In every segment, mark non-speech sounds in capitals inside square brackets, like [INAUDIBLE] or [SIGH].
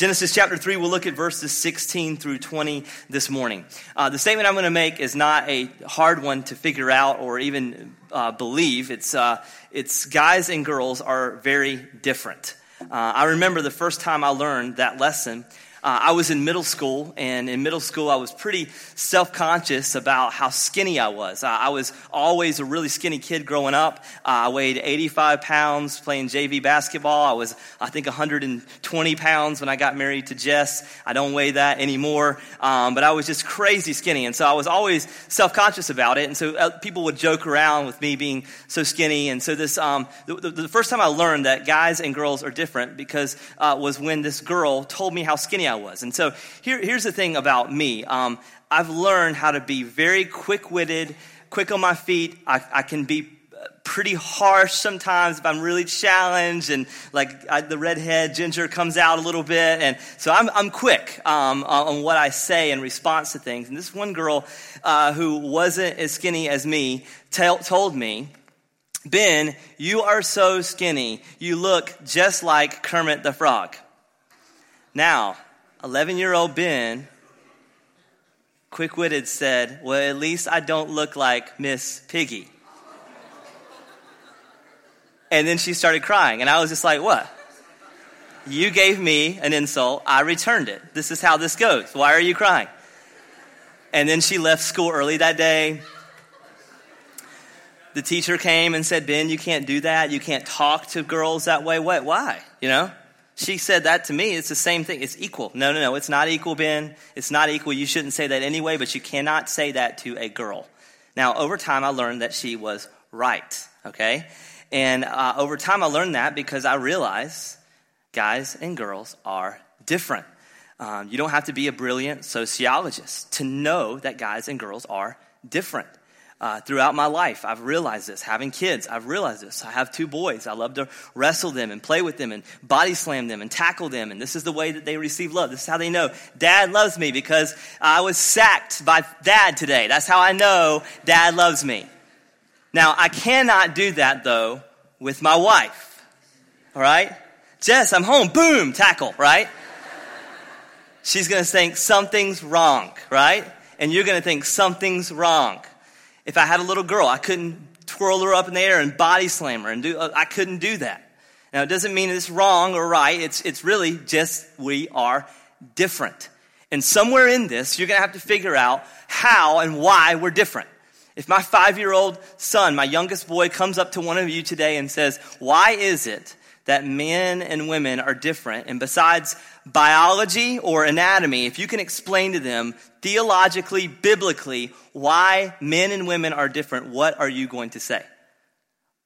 Genesis chapter 3, we'll look at verses 16 through 20 this morning. Uh, the statement I'm going to make is not a hard one to figure out or even uh, believe. It's, uh, it's guys and girls are very different. Uh, I remember the first time I learned that lesson. Uh, I was in middle school, and in middle school, I was pretty self conscious about how skinny I was. Uh, I was always a really skinny kid growing up. Uh, I weighed 85 pounds playing JV basketball. I was, I think, 120 pounds when I got married to Jess. I don't weigh that anymore, um, but I was just crazy skinny. And so I was always self conscious about it. And so uh, people would joke around with me being so skinny. And so this, um, the, the, first time I learned that guys and girls are different because uh, was when this girl told me how skinny was. And so here, here's the thing about me um, I've learned how to be very quick witted, quick on my feet. I, I, can be uh, pretty harsh sometimes if I'm really challenged and like I, the redhead ginger comes out a little bit. And so I'm, I'm quick um, on what I say in response to things. And this one girl uh, who wasn't as skinny as me t- told me, Ben, you are so skinny. You look just like Kermit the Frog. Now, 11 year old Ben, quick witted, said, Well, at least I don't look like Miss Piggy. And then she started crying, and I was just like, What? You gave me an insult, I returned it. This is how this goes. Why are you crying? And then she left school early that day. The teacher came and said, Ben, you can't do that. You can't talk to girls that way. What? Why? You know? She said that to me. It's the same thing. It's equal. No, no, no. It's not equal, Ben. It's not equal. You shouldn't say that anyway, but you cannot say that to a girl. Now, over time, I learned that she was right, okay? And uh, over time, I learned that because I realized guys and girls are different. Um, you don't have to be a brilliant sociologist to know that guys and girls are different uh, throughout my life. I've realized this. Having kids, I've realized this. I have two boys. I love to wrestle them and play with them and body slam them and tackle them. And this is the way that they receive love. This is how they know dad loves me because I was sacked by dad today. That's how I know dad loves me. Now, I cannot do that though with my wife. All right? Jess, I'm home. Boom, tackle, right? She's going to think something's wrong, right? And you're going to think something's wrong. If I had a little girl, I couldn't twirl her up in the air and body slam her and do, uh, I couldn't do that. Now, it doesn't mean it's wrong or right. It's, it's really just we are different. And somewhere in this, you're going to have to figure out how and why we're different. If my five year old son, my youngest boy, comes up to one of you today and says, Why is it that men and women are different? And besides biology or anatomy, if you can explain to them theologically, biblically, why men and women are different, what are you going to say?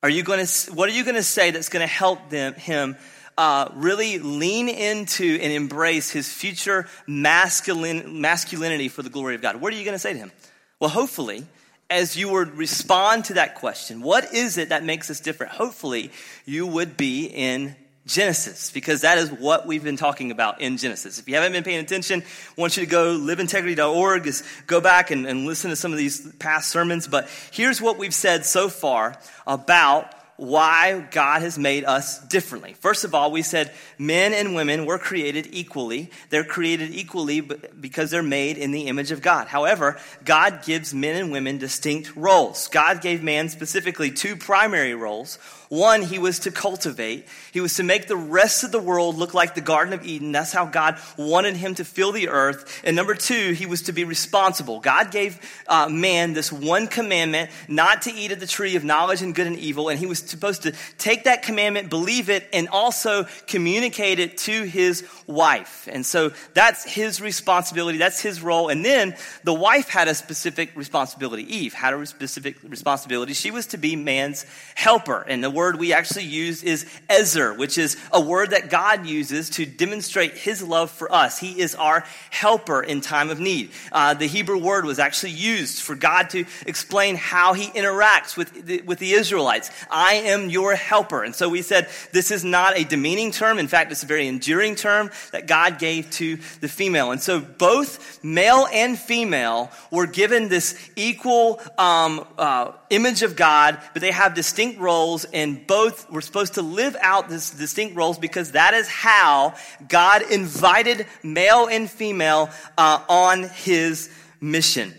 Are you going to, what are you going to say that's going to help them, him uh, really lean into and embrace his future masculine, masculinity for the glory of God? What are you going to say to him? Well, hopefully, as you would respond to that question, what is it that makes us different? Hopefully, you would be in Genesis, because that is what we've been talking about in Genesis. If you haven't been paying attention, I want you to go liveintegrity.org, is go back and, and listen to some of these past sermons. But here's what we've said so far about why God has made us differently. First of all, we said men and women were created equally. They're created equally because they're made in the image of God. However, God gives men and women distinct roles. God gave man specifically two primary roles. One, he was to cultivate. He was to make the rest of the world look like the Garden of Eden. That's how God wanted him to fill the earth. And number two, he was to be responsible. God gave uh, man this one commandment, not to eat of the tree of knowledge and good and evil. And he was supposed to take that commandment, believe it, and also communicate it to his wife. And so that's his responsibility. That's his role. And then the wife had a specific responsibility. Eve had a specific responsibility. She was to be man's helper. And the word we actually use is Ezer, which is a word that God uses to demonstrate his love for us. He is our helper in time of need. Uh, the Hebrew word was actually used for God to explain how he interacts with the, with the Israelites. I I am your helper. And so we said this is not a demeaning term. In fact, it's a very enduring term that God gave to the female. And so both male and female were given this equal um, uh, image of God, but they have distinct roles, and both were supposed to live out this distinct roles because that is how God invited male and female uh, on his mission.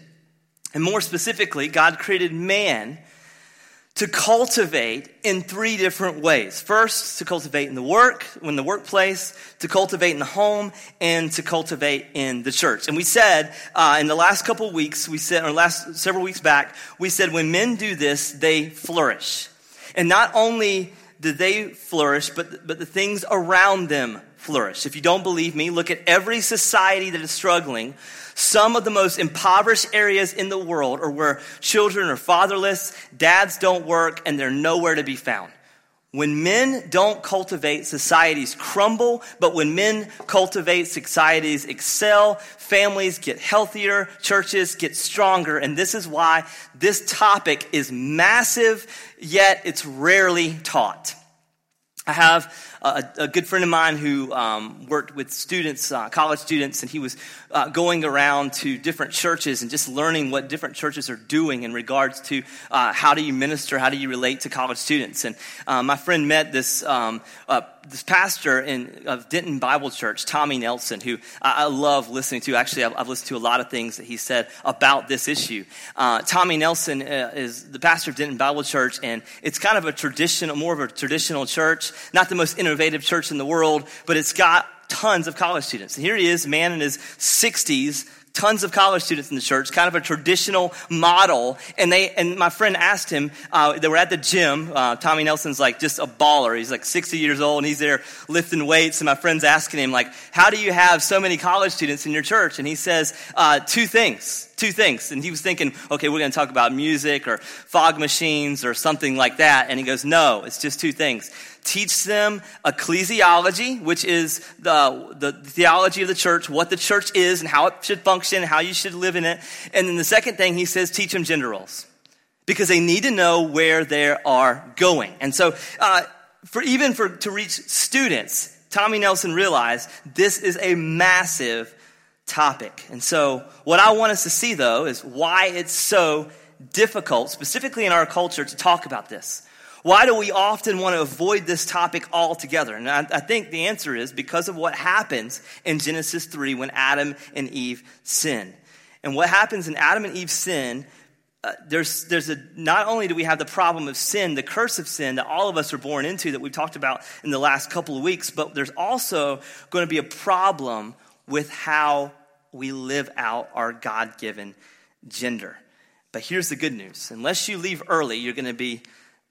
And more specifically, God created man to cultivate in three different ways. First, to cultivate in the work, in the workplace, to cultivate in the home, and to cultivate in the church. And we said uh, in the last couple weeks, we said, or last several weeks back, we said when men do this, they flourish. And not only do they flourish, but, but the things around them flourish. If you don't believe me, look at every society that is struggling some of the most impoverished areas in the world are where children are fatherless, dads don't work, and they're nowhere to be found. When men don't cultivate, societies crumble, but when men cultivate, societies excel, families get healthier, churches get stronger, and this is why this topic is massive, yet it's rarely taught. I have a, a, good friend of mine who um, worked with students, uh, college students, and he was uh, going around to different churches and just learning what different churches are doing in regards to uh, how do you minister, how do you relate to college students. And uh, my friend met this um, uh, this pastor in of Denton Bible Church, Tommy Nelson, who I, I love listening to. Actually, I've, I've, listened to a lot of things that he said about this issue. Uh, Tommy Nelson is the pastor of Denton Bible Church, and it's kind of a traditional, more of a traditional church, not the most innovative church in the world, but it's got tons of college students. And here he is, man in his 60s, tons of college students in the church, kind of a traditional model. And they, and my friend asked him, uh, they were at the gym. Uh, Tommy Nelson's like just a baller. He's like 60 years old and he's there lifting weights. And my friend's asking him, like, how do you have so many college students in your church? And he says, uh, two things. Two things. And he was thinking, okay, we're going to talk about music or fog machines or something like that. And he goes, no, it's just two things teach them ecclesiology, which is the, the theology of the church, what the church is and how it should function, how you should live in it. And then the second thing he says, teach them gender roles because they need to know where they are going. And so, uh, for even for to reach students, Tommy Nelson realized this is a massive topic. And so, what I want us to see though is why it's so difficult, specifically in our culture, to talk about this. Why do we often want to avoid this topic altogether? And I, I, think the answer is because of what happens in Genesis 3 when Adam and Eve sin. And what happens in Adam and Eve's sin, uh, there's, there's a, not only do we have the problem of sin, the curse of sin that all of us are born into that we've talked about in the last couple of weeks, but there's also going to be a problem with how we live out our God given gender. But here's the good news unless you leave early, you're going to be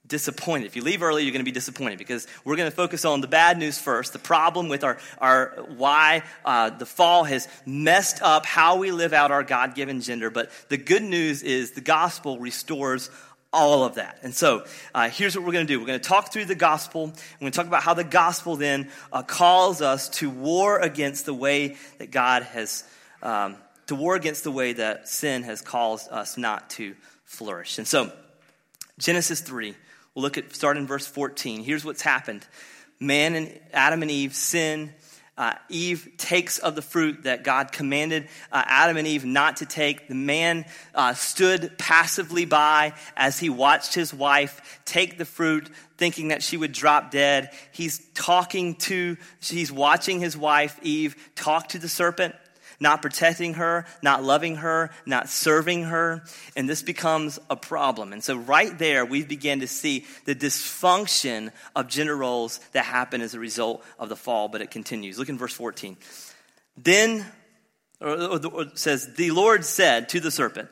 disappointed. If you leave early, you're going to be disappointed because we're going to focus on the bad news first, the problem with our, our why uh, the fall has messed up how we live out our God given gender. But the good news is the gospel restores all of that. And so uh, here's what we're going to do we're going to talk through the gospel. We're going to talk about how the gospel then uh, calls us to war against the way that God has, um, to war against the way that sin has caused us not to flourish. And so, Genesis 3 We'll look at start in verse 14. Here's what's happened. Man and Adam and Eve sin. Uh, Eve takes of the fruit that God commanded uh, Adam and Eve not to take. The man uh, stood passively by as he watched his wife take the fruit, thinking that she would drop dead. He's talking to, he's watching his wife, Eve, talk to the serpent not protecting her, not loving her, not serving her. And this becomes a problem. And so, right there, we begin to see the dysfunction of gender roles that happen as a result of the fall, but it continues. Look in verse 14. Then, or, or it says, The Lord said to the serpent,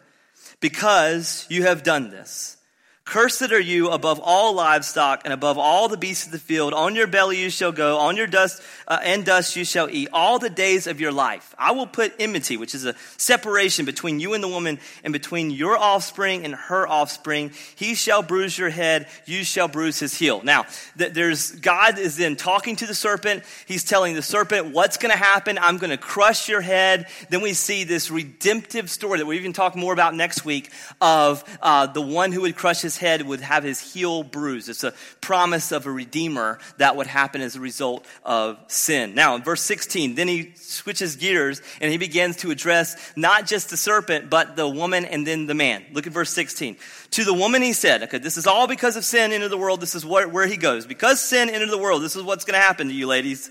Because you have done this, Cursed are you above all livestock and above all the beasts of the field. On your belly you shall go, on your dust uh, and dust you shall eat all the days of your life. I will put enmity, which is a separation between you and the woman, and between your offspring and her offspring. He shall bruise your head, you shall bruise his heel. Now, there's God is then talking to the serpent. He's telling the serpent what's going to happen. I'm going to crush your head. Then we see this redemptive story that we even talk more about next week of uh, the one who would crush his his head would have his heel bruised. It's a promise of a redeemer that would happen as a result of sin. Now, in verse 16, then he switches gears and he begins to address not just the serpent, but the woman and then the man. Look at verse 16. To the woman he said, okay, this is all because of sin into the world. This is where, where he goes. Because sin entered the world, this is what's going to happen to you ladies.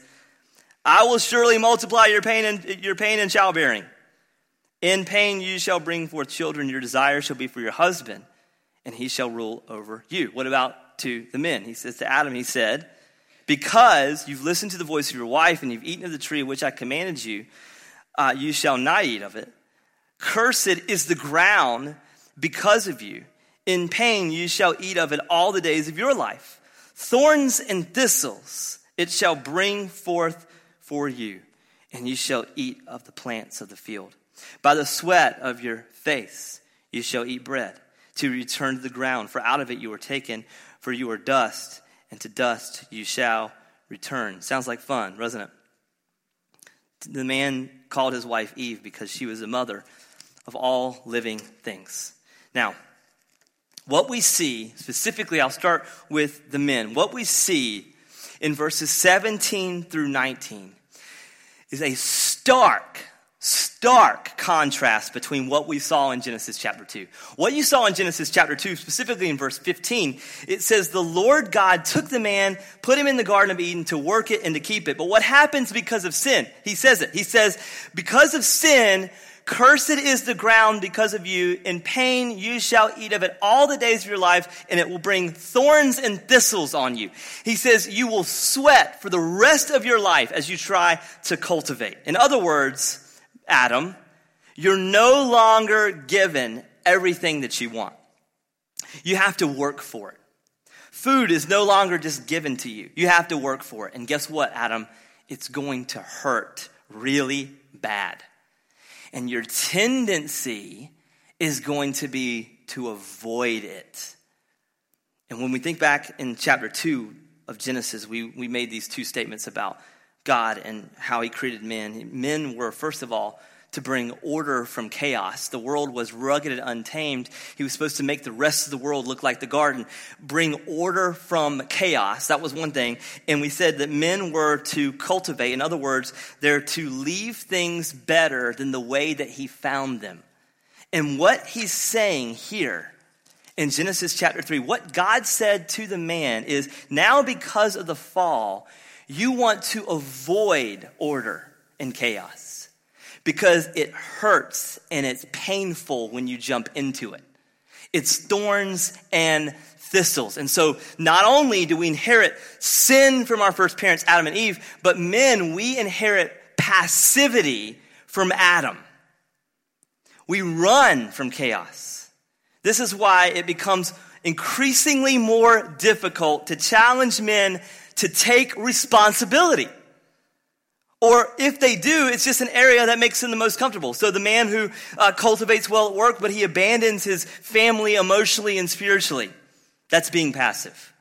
I will surely multiply your pain and your pain and childbearing. In pain you shall bring forth children. Your desire shall be for your husband, and he shall rule over you. What about to the men? He says to Adam, he said, Because you've listened to the voice of your wife and you've eaten of the tree which I commanded you, uh, you shall not eat of it. Cursed is the ground because of you. In pain you shall eat of it all the days of your life. Thorns and thistles it shall bring forth for you, and you shall eat of the plants of the field. By the sweat of your face you shall eat bread, to return to the ground, for out of it you were taken, for you are dust, and to dust you shall return. Sounds like fun, doesn't it? The man called his wife Eve because she was the mother of all living things. Now, what we see, specifically, I'll start with the men. What we see in verses 17 through 19 is a stark, stark contrast between what we saw in Genesis chapter 2. What you saw in Genesis chapter 2, specifically in verse 15, it says, The Lord God took the man, put him in the Garden of Eden to work it and to keep it. But what happens because of sin? He says it. He says, Because of sin, Cursed is the ground because of you. In pain you shall eat of it all the days of your life, and it will bring thorns and thistles on you. He says you will sweat for the rest of your life as you try to cultivate. In other words, Adam, you're no longer given everything that you want. You have to work for it. Food is no longer just given to you. You have to work for it. And guess what, Adam? It's going to hurt really bad. And your tendency is going to be to avoid it. And when we think back in chapter 2 of Genesis, we, we made these two statements about God and how he created men. Men were, first of all, to bring order from chaos. The world was rugged and untamed. He was supposed to make the rest of the world look like the garden, bring order from chaos. That was one thing. And we said that men were to cultivate. In other words, they're to leave things better than the way that he found them. And what he's saying here in Genesis chapter 3, what God said to the man is now because of the fall, you want to avoid order and chaos because it hurts and it's painful when you jump into it. It's thorns and thistles. And so not only do we inherit sin from our first parents, Adam and Eve, but men, we inherit passivity from Adam. We run from chaos. This is why it becomes increasingly more difficult to challenge men to take responsibility. Or if they do, it's just an area that makes them the most comfortable. So the man who uh, cultivates well at work, but he abandons his family emotionally and spiritually, that's being passive.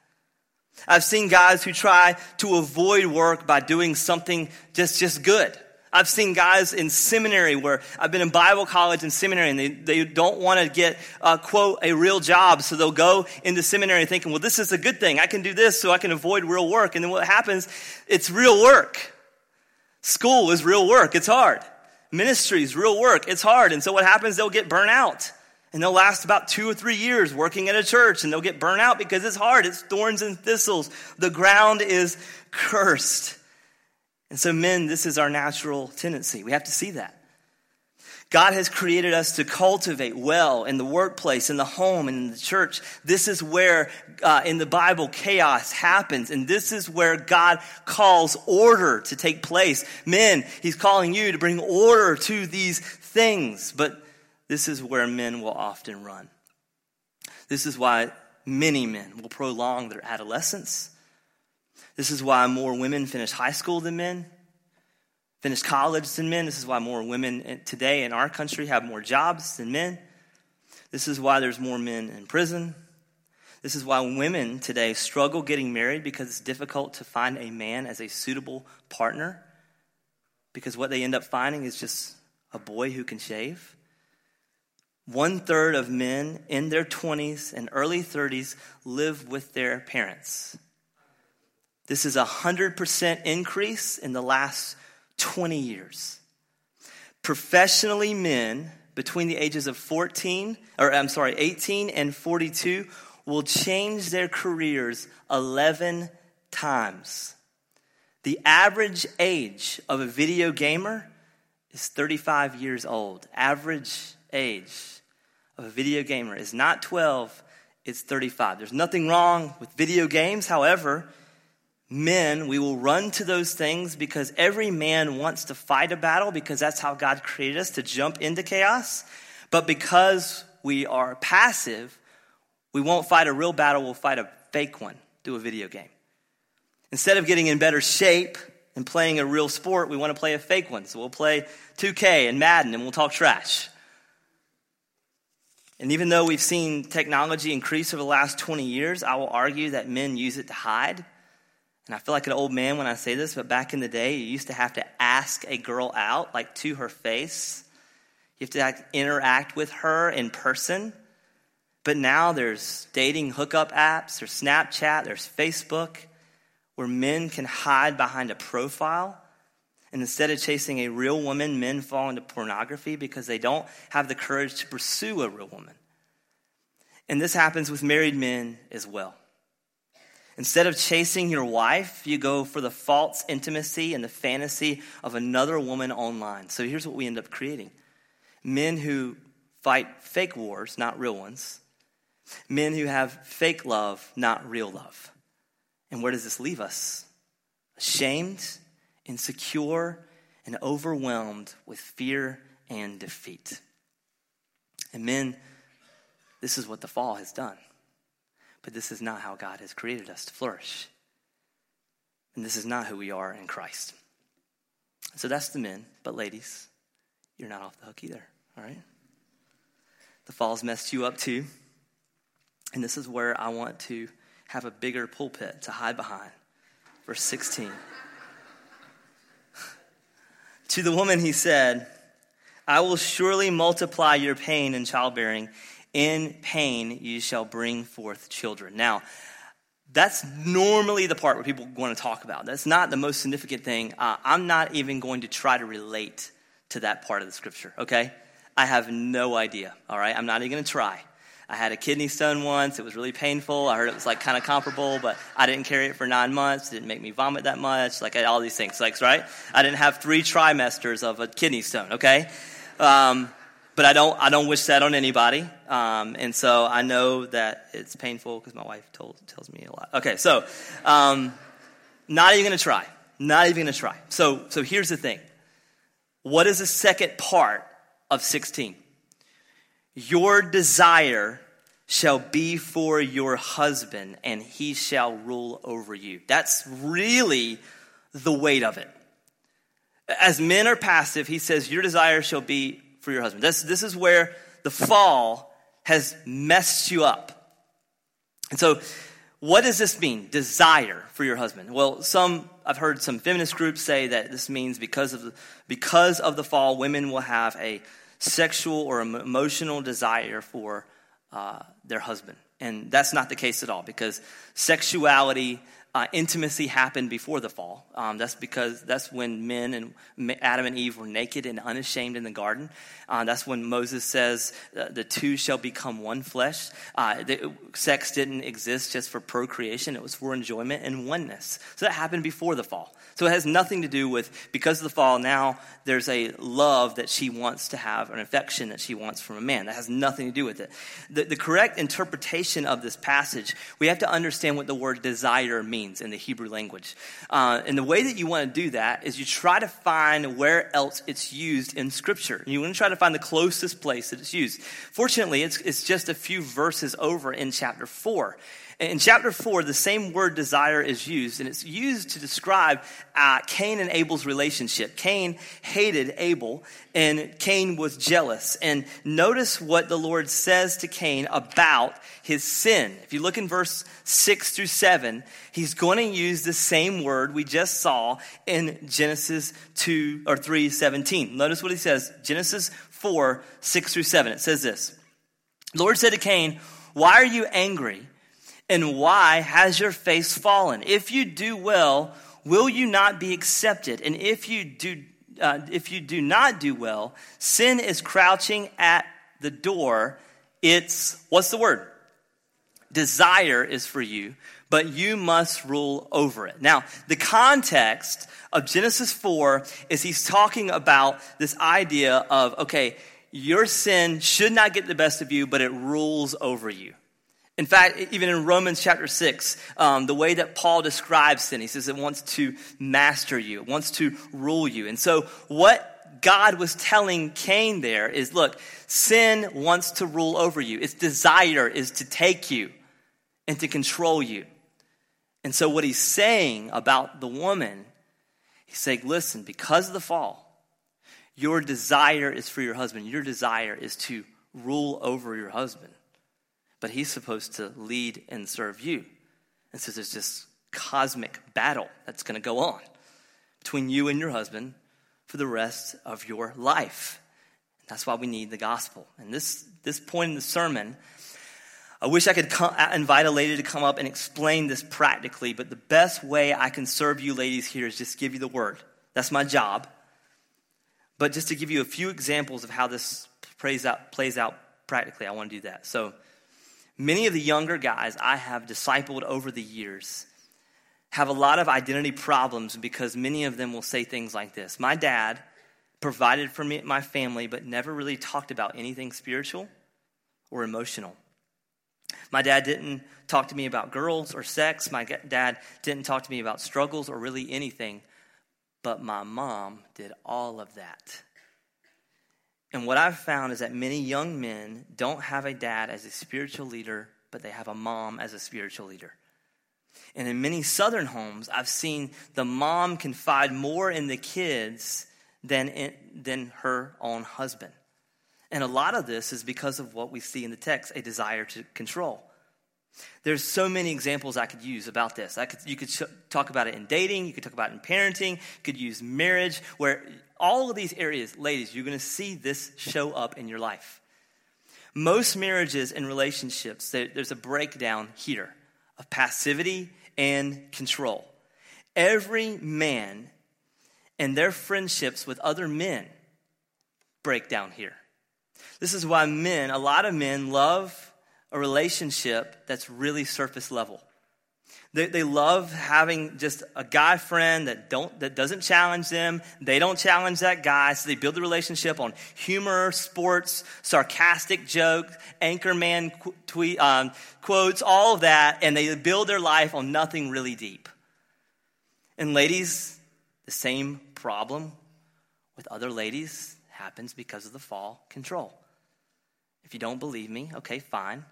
I've seen guys who try to avoid work by doing something just, just good. I've seen guys in seminary where I've been in Bible college and seminary and they, they don't want to get, uh, quote, a real job. So they'll go into seminary thinking, well, this is a good thing. I can do this so I can avoid real work. And then what happens, it's real work. School is real work, it's hard. Ministry is real work, it's hard. And so what happens, they'll get burnt out. And they'll last about two or three years working at a church and they'll get burnt out because it's hard. It's thorns and thistles. The ground is cursed. And so, men, this is our natural tendency. We have to see that. God has created us to cultivate well in the workplace, in the home, and in the church. This is where, uh, in the Bible, chaos happens. And this is where God calls order to take place. Men, He's calling you to bring order to these things. But this is where men will often run. This is why many men will prolong their adolescence. This is why more women finish high school than men finish college than men. This is why more women today in our country have more jobs than men. This is why there's more men in prison. This is why women today struggle getting married because it's difficult to find a man as a suitable partner. Because what they end up finding is just a boy who can shave. One third of men in their 20s and early 30s live with their parents. This is a 100% increase in the last 20 years. Professionally, men between the ages of 14, or I'm sorry, 18 and 42 will change their careers 11 times. The average age of a video gamer is 35 years old. Average age of a video gamer is not 12, it's 35. There's nothing wrong with video games. However, men, we will run to those things because every man wants to fight a battle because that's how God created us to jump into chaos. But because we are passive, we won't fight a real battle, we'll fight a fake one through a video game. Instead of getting in better shape and playing a real sport, we want to play a fake one. So we'll play 2K and Madden and we'll talk trash. And even though we've seen technology increase over the last 20 years, I will argue that men use it to hide and I feel like an old man when I say this, but back in the day, you used to have to ask a girl out, like to her face. You have to like, interact with her in person. But now there's dating hookup apps, there's Snapchat, there's Facebook, where men can hide behind a profile. And instead of chasing a real woman, men fall into pornography because they don't have the courage to pursue a real woman. And this happens with married men as well. Instead of chasing your wife, you go for the false intimacy and the fantasy of another woman online. So here's what we end up creating men who fight fake wars, not real ones, men who have fake love, not real love. And where does this leave us? Ashamed, insecure, and overwhelmed with fear and defeat. And men, this is what the fall has done. But this is not how God has created us to flourish. And this is not who we are in Christ. So that's the men. But ladies, you're not off the hook either, all right? The fall's messed you up too. And this is where I want to have a bigger pulpit to hide behind. Verse 16. [LAUGHS] to the woman he said, I will surely multiply your pain in childbearing. In pain you shall bring forth children. Now, that's normally the part where people want to talk about. That's not the most significant thing. Uh, I'm not even going to try to relate to that part of the scripture, okay? I have no idea, all right? I'm not even going to try. I had a kidney stone once. It was really painful. I heard it was like kind of comparable, but I didn't carry it for nine months. It didn't make me vomit that much. Like all these things, like right? I didn't have three trimesters of a kidney stone. Okay, um, but I don't, I don't wish that on anybody. Um, and so I know that it's painful because my wife told, tells me a lot. Okay, so um, not even going to try. Not even going to try. So, so here's the thing. What is the second part of 16? Your desire shall be for your husband, and he shall rule over you. That's really the weight of it. As men are passive, he says, Your desire shall be for your husband. This, this is where the fall has messed you up. And so, what does this mean? Desire for your husband. Well, some I've heard some feminist groups say that this means because of the, because of the fall, women will have a sexual or emotional desire for uh, their husband, and that's not the case at all. Because sexuality uh, intimacy happened before the fall. Um, that's because that's when men and Adam and Eve were naked and unashamed in the garden. Uh, that's when Moses says uh, the two shall become one flesh. Uh, the, sex didn't exist just for procreation; it was for enjoyment and oneness. So that happened before the fall. So it has nothing to do with because of the fall. Now there's a love that she wants to have, an affection that she wants from a man. That has nothing to do with it. The, the correct interpretation of this passage, we have to understand what the word desire means in the Hebrew language. Uh, and the way that you want to do that is you try to find where else it's used in Scripture. You want to try to find the closest place that it's used. Fortunately, it's, it's just a few verses over in chapter 4. In chapter 4, the same word desire is used, and it's used to describe uh, Cain and Abel's relationship. Cain hated Abel, and Cain was jealous. And notice what the Lord says to Cain about his sin. If you look in verse 6 through 7, he's going to use the same word we just saw in Genesis 2 or 3 17. Notice what he says Genesis 4 6 through 7. It says this. The Lord said to Cain, Why are you angry? And why has your face fallen? If you do well, will you not be accepted? And if you do, uh, if you do not do well, sin is crouching at the door. It's, what's the word? Desire is for you, but you must rule over it. Now, the context of Genesis 4 is he's talking about this idea of, okay, your sin should not get the best of you, but it rules over you. In fact, even in Romans chapter 6, um, the way that Paul describes sin, he says it wants to master you, it wants to rule you. And so, what God was telling Cain there is look, sin wants to rule over you. Its desire is to take you and to control you. And so, what he's saying about the woman, he's saying, listen, because of the fall, your desire is for your husband, your desire is to rule over your husband but he's supposed to lead and serve you. And so there's this cosmic battle that's going to go on between you and your husband for the rest of your life. That's why we need the gospel. And this, this point in the sermon, I wish I could come, invite a lady to come up and explain this practically, but the best way I can serve you ladies here is just give you the word. That's my job. But just to give you a few examples of how this plays out, plays out practically, I want to do that. So, Many of the younger guys I have discipled over the years have a lot of identity problems because many of them will say things like this My dad provided for me, and my family, but never really talked about anything spiritual or emotional. My dad didn't talk to me about girls or sex. My dad didn't talk to me about struggles or really anything. But my mom did all of that. And what I've found is that many young men don't have a dad as a spiritual leader, but they have a mom as a spiritual leader. And in many southern homes, I've seen the mom confide more in the kids than, in, than her own husband. And a lot of this is because of what we see in the text a desire to control. There's so many examples I could use about this. I could, you could sh- talk about it in dating, you could talk about it in parenting, you could use marriage, where all of these areas, ladies, you're going to see this show up in your life. Most marriages and relationships, there's a breakdown here of passivity and control. Every man and their friendships with other men break down here. This is why men, a lot of men, love a relationship that's really surface level. They, they love having just a guy friend that, don't, that doesn't challenge them. They don't challenge that guy. So they build the relationship on humor, sports, sarcastic jokes, anchorman qu- tweet, um, quotes, all of that. And they build their life on nothing really deep. And ladies, the same problem with other ladies happens because of the fall control. If you don't believe me, okay, fine.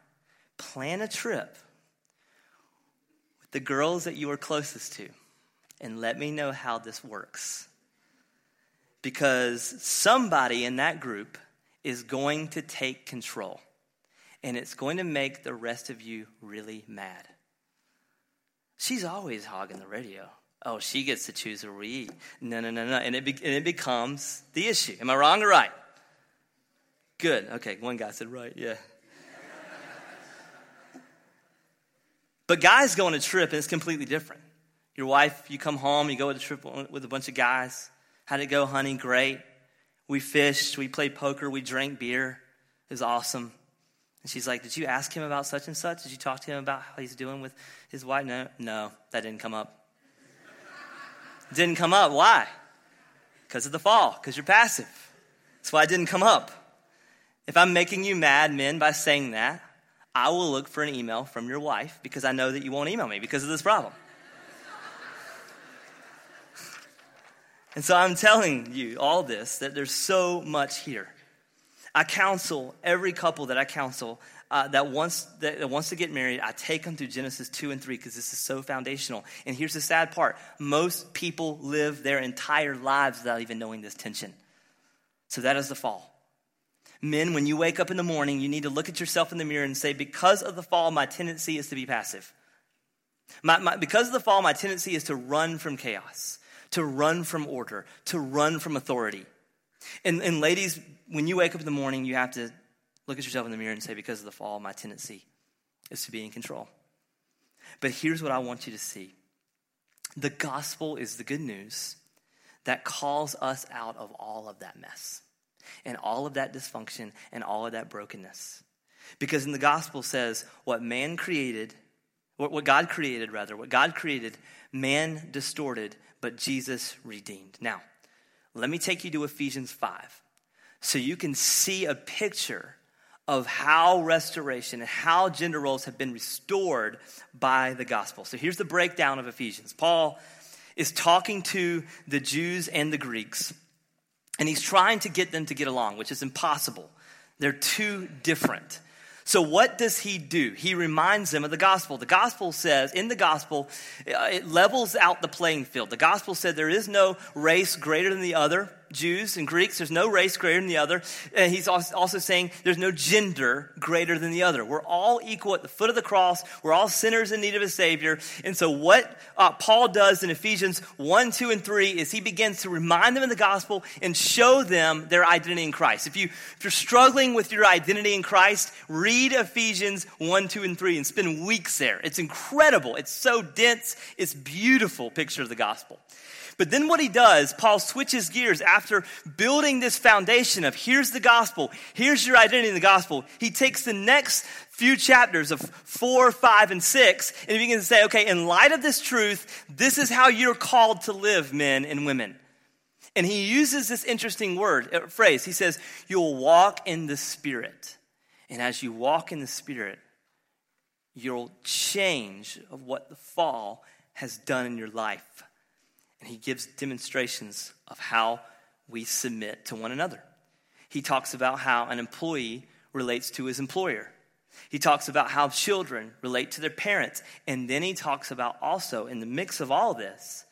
Plan a trip the girls that you are closest to and let me know how this works. Because somebody in that group is going to take control and it's going to make the rest of you really mad. She's always hogging the radio. Oh, she gets to choose where we eat. No, no, no, no. And it, be, and it becomes the issue. Am I wrong or right? Good. Okay, one guy said right. Yeah. But guys go on a trip and it's completely different. Your wife, you come home, you go on a trip with a bunch of guys. How'd it go, honey? Great. We fished, we played poker, we drank beer. It was awesome. And she's like, Did you ask him about such and such? Did you talk to him about how he's doing with his wife? No, no, that didn't come up. [LAUGHS] didn't come up. Why? Because of the fall, because you're passive. That's why it didn't come up. If I'm making you mad, men, by saying that, I will look for an email from your wife because I know that you won't email me because of this problem. and so I'm telling you all this that there's so much here. I counsel every couple that I counsel uh, that, wants, that, that wants to get married, I take them through Genesis 2 and 3 because this is so foundational. And here's the sad part most people live their entire lives without even knowing this tension. So that is the fall. Men, when you wake up in the morning, you need to look at yourself in the mirror and say, Because of the fall, my tendency is to be passive. My, my, because of the fall, my tendency is to run from chaos, to run from order, to run from authority. And, and ladies, when you wake up in the morning, you have to Look at yourself in the mirror and say, because of the fall, my tendency is to be in control. But here's what I want you to see the gospel is the good news that calls us out of all of that mess and all of that dysfunction and all of that brokenness. Because in the gospel says what man created, what God created, rather, what God created, man distorted, but Jesus redeemed. Now, let me take you to Ephesians 5 so you can see a picture of how restoration and how gender roles have been restored by the gospel. So here's the breakdown of Ephesians. Paul is talking to the Jews and the Greeks, and he's trying to get them to get along, which is impossible. They're too different. So, what does he do? He reminds them of the gospel. The gospel says, in the gospel, it levels out the playing field. The gospel said there is no race greater than the other. Jews and Greeks, there's no race greater than the other. And he's also saying there's no gender greater than the other. We're all equal at the foot of the cross. We're all sinners in need of a Savior. And so, what uh, Paul does in Ephesians 1, 2, and 3 is he begins to remind them of the gospel and show them their identity in Christ. If, you, if you're struggling with your identity in Christ, read Ephesians 1, 2, and 3 and spend weeks there. It's incredible. It's so dense. It's beautiful picture of the gospel. But then what he does, Paul switches gears after building this foundation of here's the gospel, here's your identity in the gospel. He takes the next few chapters of four, five, and six, and he begins to say, okay, in light of this truth, this is how you're called to live, men and women. And he uses this interesting word, uh, phrase. He says, You'll walk in the Spirit. And as you walk in the Spirit, you'll change of what the fall has done in your life and he gives demonstrations of how we submit to one another. He talks about how an employee relates to his employer. He talks about how children relate to their parents. And then he talks about also, in the mix of all this,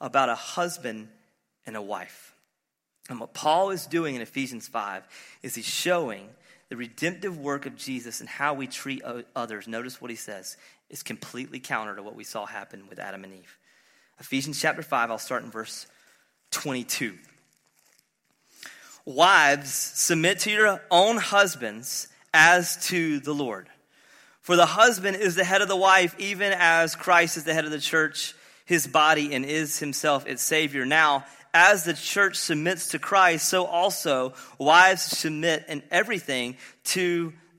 about a husband and a wife. And what Paul is doing in Ephesians 5 is he's showing the redemptive work of Jesus and how we treat others. Notice what he says is completely counter to what we saw happen with Adam and Eve. Ephesians chapter 5, I'll start in verse 22. Wives, submit to your own husbands as to the Lord. For the husband is the head of the wife, even as Christ is the head of the church, his body, and is himself its Savior. Now, as the church submits to Christ, so also wives submit in everything to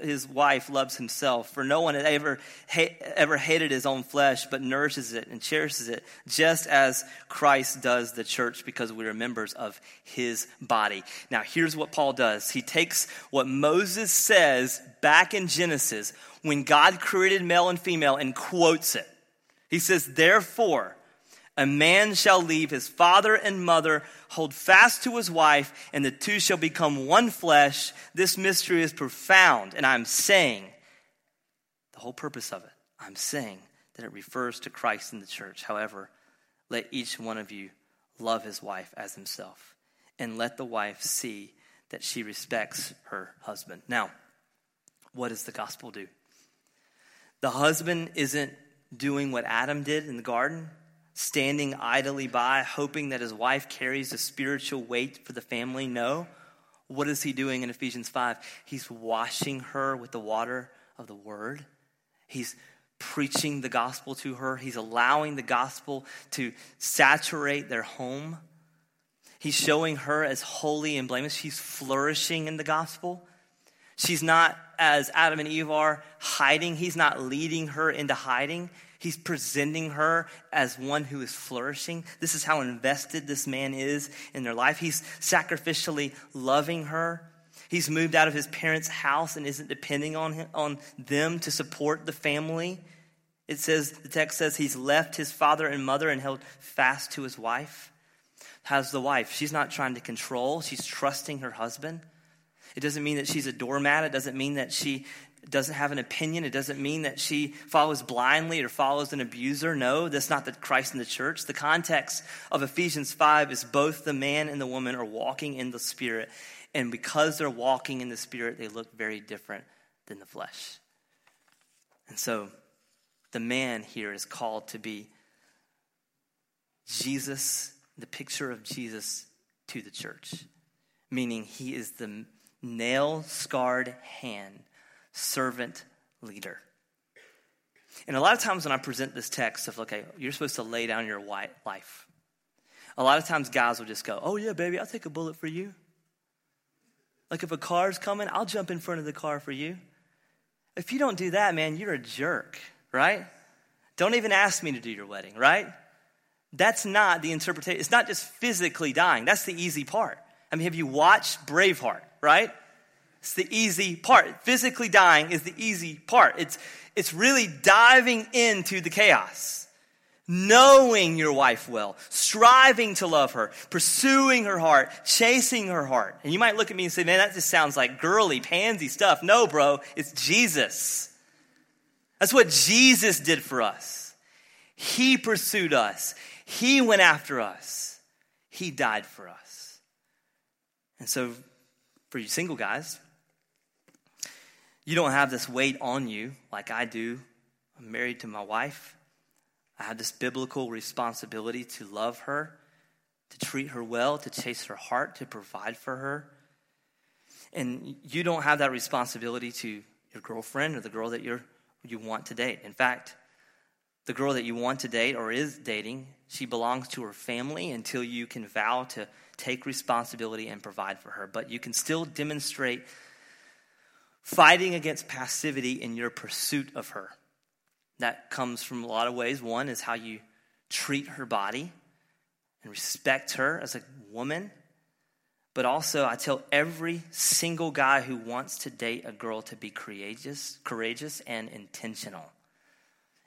his wife loves himself. For no one ever, ha- ever hated his own flesh, but nourishes it and cherishes it, just as Christ does the church because we are members of his body. Now, here's what Paul does he takes what Moses says back in Genesis when God created male and female and quotes it. He says, Therefore, a man shall leave his father and mother, hold fast to his wife, and the two shall become one flesh. This mystery is profound, and I'm saying, the whole purpose of it, I'm saying that it refers to Christ and the church. However, let each one of you love his wife as himself, and let the wife see that she respects her husband. Now, what does the gospel do? The husband isn't doing what Adam did in the garden standing idly by, hoping that his wife carries the spiritual weight for the family. No. What is he doing in Ephesians 5? He's washing her with the water of the word. He's preaching the gospel to her. He's allowing the gospel to saturate their home. He's showing her as holy and blameless. She's flourishing in the gospel. She's not, as Adam and Eve are, hiding. He's not leading her into hiding. He's presenting her as one who is flourishing. This is how invested this man is in their life. He's sacrificially loving her. He's moved out of his parents' house and isn't depending on, him, on them to support the family. It says, the text says he's left his father and mother and held fast to his wife. How's the wife? She's not trying to control, she's trusting her husband. It doesn't mean that she's a doormat. It doesn't mean that she doesn't have an opinion. It doesn't mean that she follows blindly or follows an abuser. No, that's not the Christ in the church. The context of Ephesians 5 is both the man and the woman are walking in the Spirit. And because they're walking in the Spirit, they look very different than the flesh. And so the man here is called to be Jesus, the picture of Jesus to the church, meaning he is the nail scarred hand, servant leader. And a lot of times when I present this text of, okay, you're supposed to lay down your life, a lot of times guys will just go, oh, yeah, baby, I'll take a bullet for you. Like if a car's coming, I'll jump in front of the car for you. If you don't do that, man, you're a jerk, right? Don't even ask me to do your wedding, right? That's not the interpretation. It's not just physically dying. That's the easy part. I mean, have you watched Braveheart, right? It's the easy part. Physically dying is the easy part. It's, it's really diving into the chaos, knowing your wife well, striving to love her, pursuing her heart, chasing her heart. And you might look at me and say, man, that just sounds like girly, pansy stuff. No, bro, it's Jesus. That's what Jesus did for us. He pursued us. He went after us. He died for us. And so, for you single guys, you don't have this weight on you like I do. I'm married to my wife. I have this biblical responsibility to love her, to treat her well, to chase her heart, to provide for her. And you don't have that responsibility to your girlfriend or the girl that you're, you want to date. In fact, the girl that you want to date or is dating, she belongs to her family until you can vow to take responsibility and provide for her. But you can still demonstrate fighting against passivity in your pursuit of her. That comes from a lot of ways. One is how you treat her body and respect her as a woman. But also, I tell every single guy who wants to date a girl to be courageous, courageous and intentional.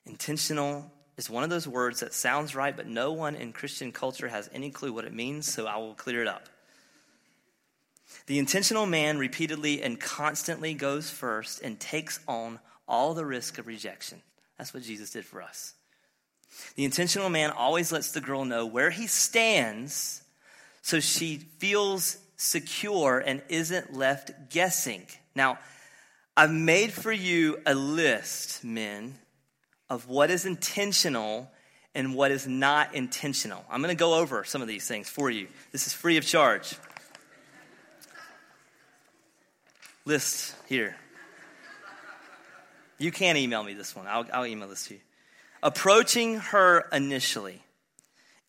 Intentional is one of those words that sounds right, but no one in Christian culture has any clue what it means, so I will clear it up. The intentional man repeatedly and constantly goes first and takes on all the risk of rejection. That's what Jesus did for us. The intentional man always lets the girl know where he stands so she feels secure and isn't left guessing. Now, I've made for you a list, men, of what is intentional and what is not intentional. I'm going to go over some of these things for you. This is free of charge. List here. You can email me this one. I'll, I'll email this to you. Approaching her initially.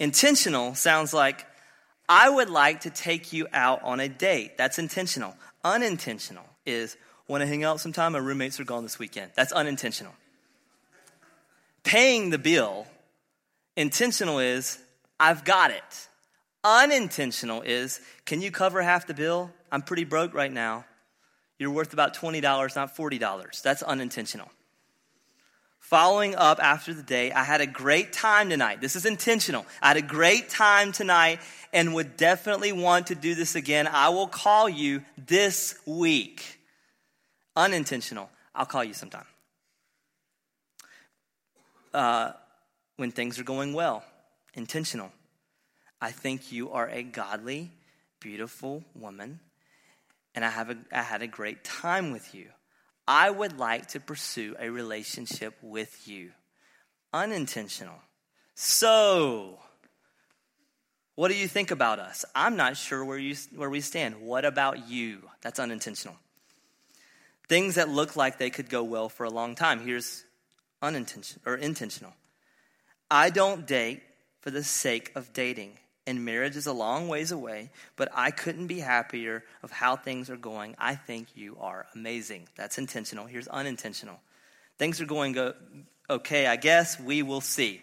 Intentional sounds like, I would like to take you out on a date. That's intentional. Unintentional is, want to hang out sometime? My roommates are gone this weekend. That's unintentional paying the bill. Intentional is, I've got it. Unintentional is, can you cover half the bill? I'm pretty broke right now. You're worth about $20, not $40. That's unintentional. Following up after the day, I had a great time tonight. This is intentional. I had a great time tonight and would definitely want to do this again. I will call you this week. Unintentional. I'll call you sometime uh, when things are going well, intentional. I think you are a godly, beautiful woman, and I, have a, I had a great time with you. I would like to pursue a relationship with you. Unintentional. So, what do you think about us? I'm not sure where, you, where we stand. What about you? That's unintentional. Things that look like they could go well for a long time. Here's unintentional or intentional. I don't date for the sake of dating, and marriage is a long ways away, but I couldn't be happier of how things are going. I think you are amazing. That's intentional. Here's unintentional. Things are going go- okay, I guess we will see.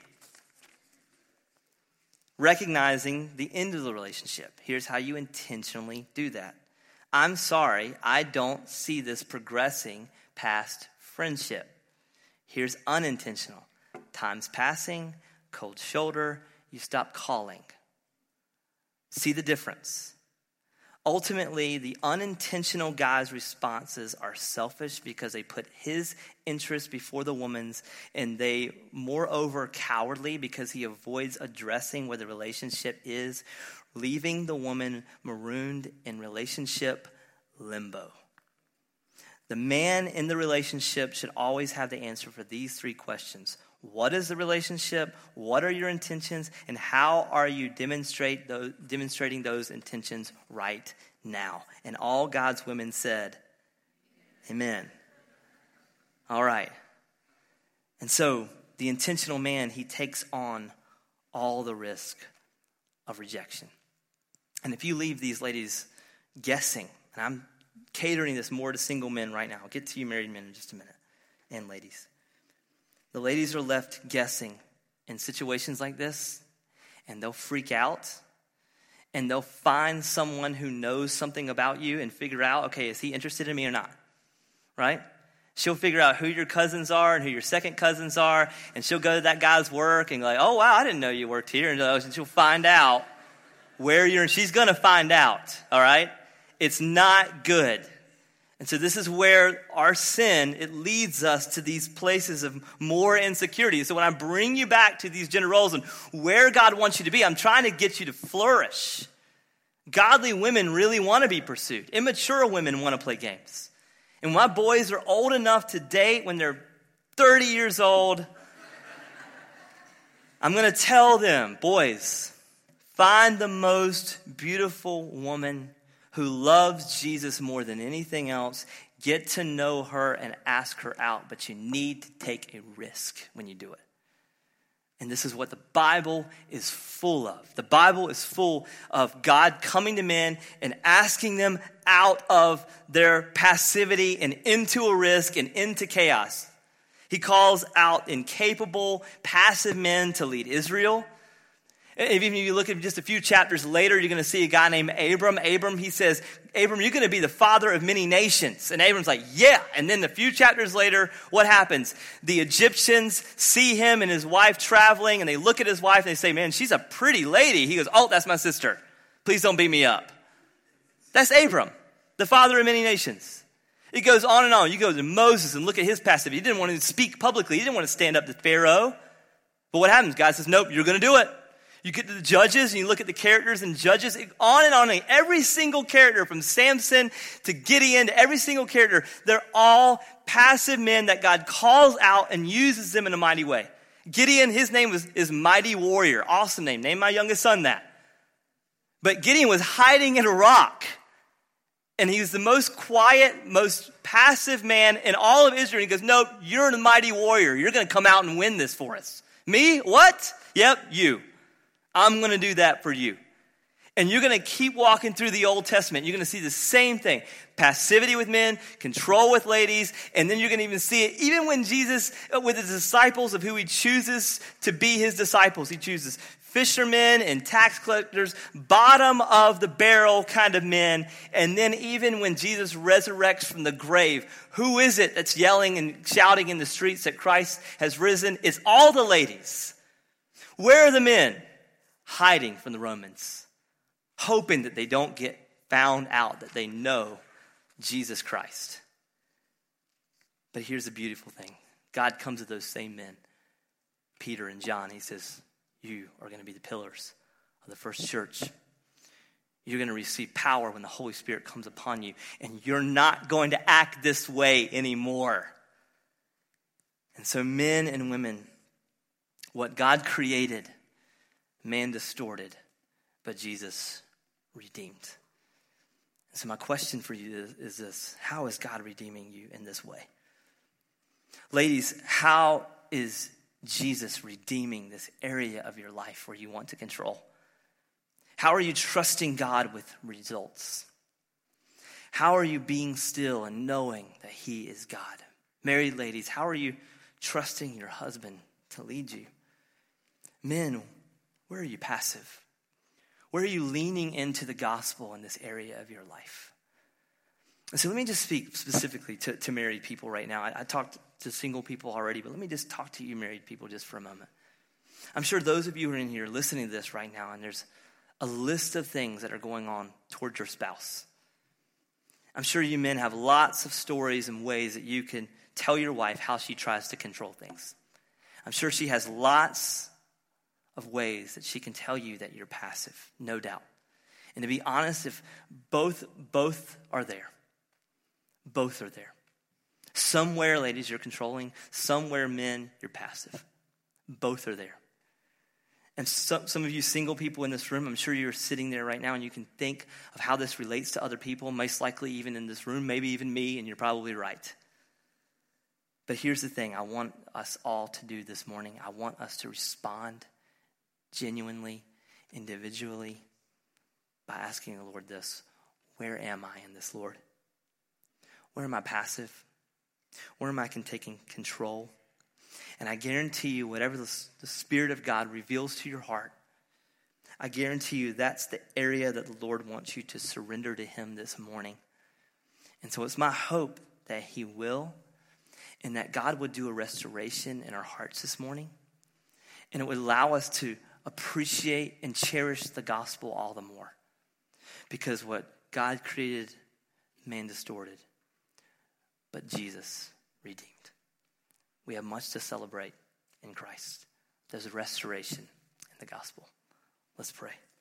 Recognizing the end of the relationship. Here's how you intentionally do that. I'm sorry, I don't see this progressing past friendship. Here's unintentional time's passing, cold shoulder, you stop calling. See the difference. Ultimately, the unintentional guy's responses are selfish because they put his interest before the woman's, and they, moreover, cowardly because he avoids addressing where the relationship is, leaving the woman marooned in relationship limbo. The man in the relationship should always have the answer for these three questions What is the relationship? What are your intentions? And how are you demonstrate those, demonstrating those intentions right now? And all God's women said, Amen. All right. And so the intentional man, he takes on all the risk of rejection. And if you leave these ladies guessing, and I'm catering this more to single men right now. I'll get to you married men in just a minute, and ladies. The ladies are left guessing in situations like this, and they'll freak out, and they'll find someone who knows something about you and figure out, okay, is he interested in me or not? Right? She'll figure out who your cousins are and who your second cousins are, and she'll go to that guy's work and go like, oh wow, I didn't know you worked here, and uh, she'll find out where you're. She's gonna find out, all right? It's not good. And so this is where our sin, it leads us to these places of more insecurity. So when I bring you back to these gender roles and where God wants you to be, I'm trying to get you to flourish. Godly women really want to be pursued. Immature women want to play games. And my boys are old enough to date when they're 30 years old. I'm going to tell them, boys, find the most beautiful woman who loves Jesus more than anything else, get to know her and ask her out, but you need to take a risk when you do it. And this is what the Bible is full of. The Bible is full of God coming to men and asking them out of their passivity and into a risk and into chaos. He calls out incapable, passive men to lead Israel. Even if you look at just a few chapters later, you're going to see a guy named Abram. Abram, he says, Abram, you're going to be the father of many nations. And Abram's like, yeah. And then a few chapters later, what happens? The Egyptians see him and his wife traveling, and they look at his wife and they say, man, she's a pretty lady. He goes, oh, that's my sister. Please don't beat me up. That's Abram, the father of many nations. It goes on and on. You go to Moses and look at his passivity. He didn't want to speak publicly. He didn't want to stand up to Pharaoh. But what happens? God says, nope, you're going to do it. You get to the judges and you look at the characters and judges, on and on. And every single character, from Samson to Gideon to every single character, they're all passive men that God calls out and uses them in a mighty way. Gideon, his name was, is Mighty Warrior. Awesome name. Name my youngest son that. But Gideon was hiding in a rock. And he was the most quiet, most passive man in all of Israel. And he goes, Nope, you're the mighty warrior. You're going to come out and win this for us. Me? What? Yep, you. I'm going to do that for you. And you're going to keep walking through the Old Testament. You're going to see the same thing passivity with men, control with ladies, and then you're going to even see it even when Jesus, uh, with his disciples, of who he chooses to be his disciples. He chooses fishermen and tax collectors, bottom of the barrel kind of men. And then even when Jesus resurrects from the grave, who is it that's yelling and shouting in the streets that Christ has risen? It's all the ladies. Where are the men? Hiding from the Romans, hoping that they don't get found out, that they know Jesus Christ. But here's the beautiful thing God comes to those same men, Peter and John. He says, You are going to be the pillars of the first church. You're going to receive power when the Holy Spirit comes upon you, and you're not going to act this way anymore. And so, men and women, what God created man distorted, but Jesus redeemed. So, my question for you is, is this How is God redeeming you in this way? Ladies, how is Jesus redeeming this area of your life where you want to control? How are you trusting God with results? How are you being still and knowing that He is God? Married ladies, how are you trusting your husband to lead you? Men, where are you passive? Where are you leaning into the gospel in this area of your life? And so let me just speak specifically to, to married people right now. I, I talked to single people already, but let me just talk to you married people just for a moment. I'm sure those of you who are in here listening to this right now, and there's a list of things that are going on towards your spouse. I'm sure you men have lots of stories and ways that you can tell your wife how she tries to control things. I'm sure she has lots of ways that she can tell you that you're passive, no doubt. And to be honest, if both both are there, both are there. Somewhere, ladies, you're controlling. Somewhere, men, you're passive. Both are there. And some, some of you single people in this room, I'm sure you're sitting there right now and you can think of how this relates to other people, most likely even in this room, maybe even me, and you're probably right. But here's the thing I want us all to do this morning I want us to respond genuinely, individually, by asking the Lord this Where am I in this, Lord? Where am I passive? Where am I taking control? And I guarantee you, whatever the, the Spirit of God reveals to your heart, I guarantee you that's the area that the Lord wants you to surrender to Him this morning. And so it's my hope that He will, and that God would do a restoration in our hearts this morning. And it would allow us to appreciate and cherish the gospel all the more. Because what God created, man distorted, but Jesus redeemed. We have much to celebrate in Christ. There's a restoration in the gospel. Let's pray.